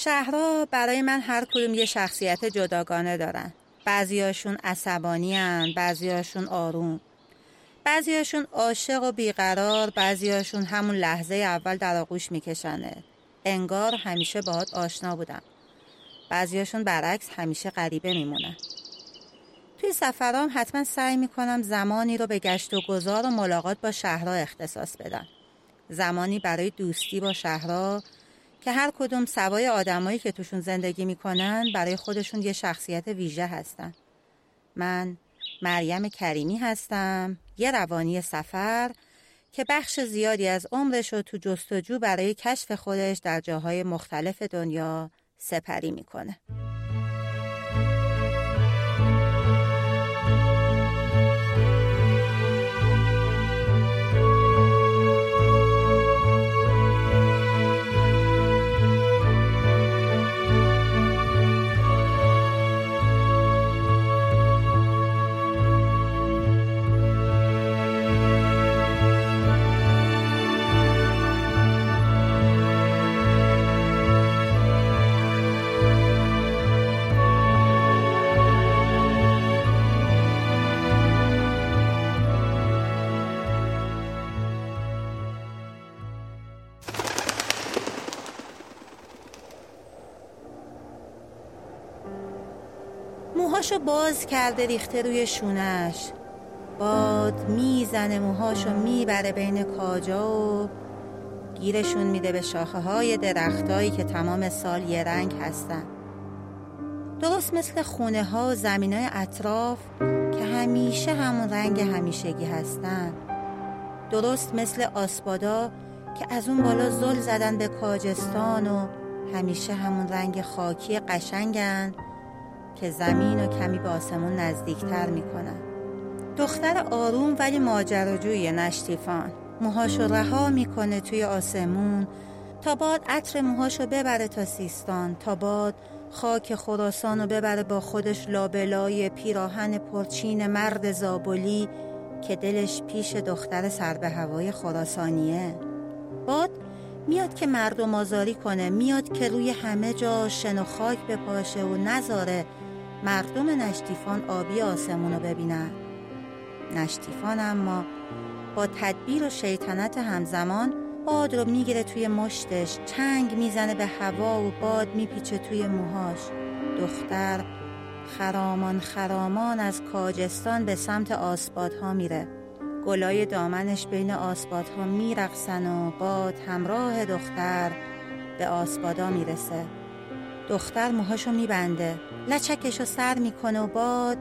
شهرها برای من هر کدوم یه شخصیت جداگانه دارن. بعضیاشون عصبانی هن، بعضیاشون آروم. بعضیاشون عاشق و بیقرار بعضیاشون همون لحظه اول در آغوش میکشنه. انگار همیشه باهات آشنا بودم. بعضیاشون برعکس همیشه غریبه میمونن. توی سفرام حتما سعی می‌کنم زمانی رو به گشت و گذار و ملاقات با شهرها اختصاص بدم. زمانی برای دوستی با شهرها که هر کدوم سوای آدمایی که توشون زندگی می‌کنن برای خودشون یه شخصیت ویژه هستن من مریم کریمی هستم یه روانی سفر که بخش زیادی از عمرش رو تو جستجو برای کشف خودش در جاهای مختلف دنیا سپری می‌کنه. موهاشو باز کرده ریخته روی شونش. باد می‌زنه موهاشو می‌بره بین کاجا و گیرشون میده به شاخه های درختایی که تمام سال یه رنگ هستن. درست مثل خونه ها و زمین های اطراف که همیشه همون رنگ همیشگی هستن. درست مثل آسپادا که از اون بالا زل زدن به کاجستان و همیشه همون رنگ خاکی قشنگن. که زمین و کمی به آسمون نزدیکتر می‌کنن دختر آروم ولی ماجراجوی نشتیفان. موهاشو رها می‌کنه توی آسمون تا باد عطر موهاشو ببره تا سیستان تا باد خاک خراسان رو ببره با خودش لابلای پیراهن پرچین مرد زابلی که دلش پیش دختر سر به هوای خراسانیه. باد میاد که مردم آزاری کنه میاد که روی همه جا شن و خاک بپاشه و نذاره مردم نشتیفان آبی آسمون رو ببینن. نشتیفان اما با تدبیر و شیطنت همزمان باد رو می‌گیره توی مشتش چنگ می‌زنه به هوا و باد میپیچه توی موهاش. دختر خرامان خرامان از کاجستان به سمت آسبادها میره. گلای دامنش بین آسبادها میرقصن و باد همراه دختر به آسبادا می‌رسه. دختر موهاشو میبنده. لچکشو سر می‌کنه و باد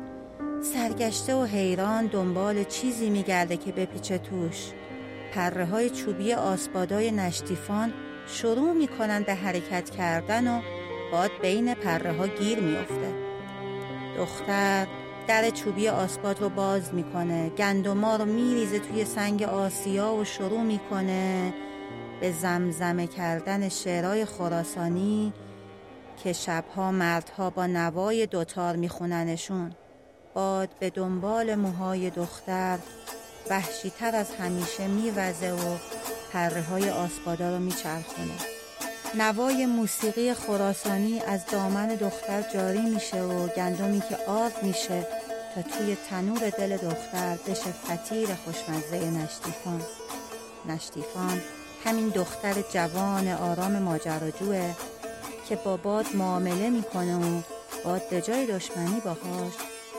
سرگشته و حیران دنبال چیزی میگرده که بپیچه توش. پره های چوبی آسبادای نشتیفان شروع می‌کنن به حرکت کردن و باد بین پره ها گیر میافته. دختر در چوبی آسپاد رو باز می‌کنه. گندما رو میریزه توی سنگ آسیا و شروع می‌کنه به زمزمه کردن شعرهای خراسانی که شبها مردها با نوای دوتار میخوننشون. باد به دنبال موهای دختر وحشیتر از همیشه میوزه و پره های آسپادا رو میچرخونه. نوای موسیقی خراسانی از دامن دختر جاری میشه و گندمی که آب میشه تا توی تنور دل دختر بشه فتیر خوشمزه نشتیفان. نشتیفان همین دختر جوان آرام ماجراجوه که با باد معامله می‌کنه و باد به جای دشمنی باهاش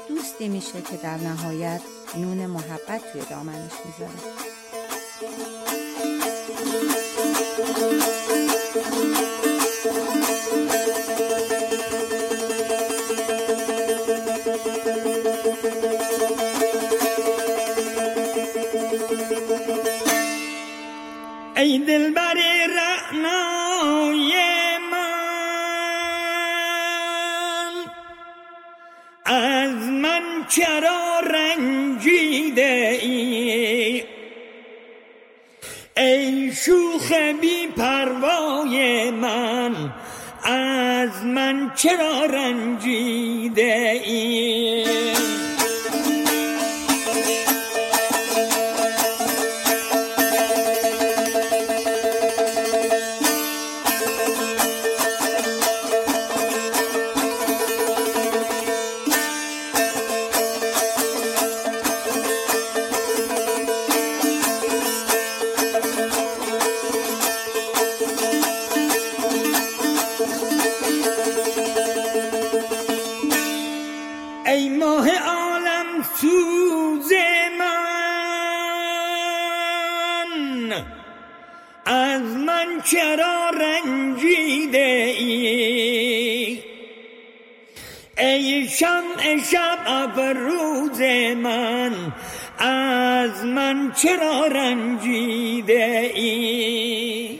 دوستی میشه که در نهایت نون محبت توی دامنش می‌ذاره. ای دلبر رعنای چرا رنجیده ای؟ ای شوخ بی پروای من از من چرا رنجیده ای؟ من چرا رنجیده ای؟ ای شمع شب روز من از من چرا رنجیده ای؟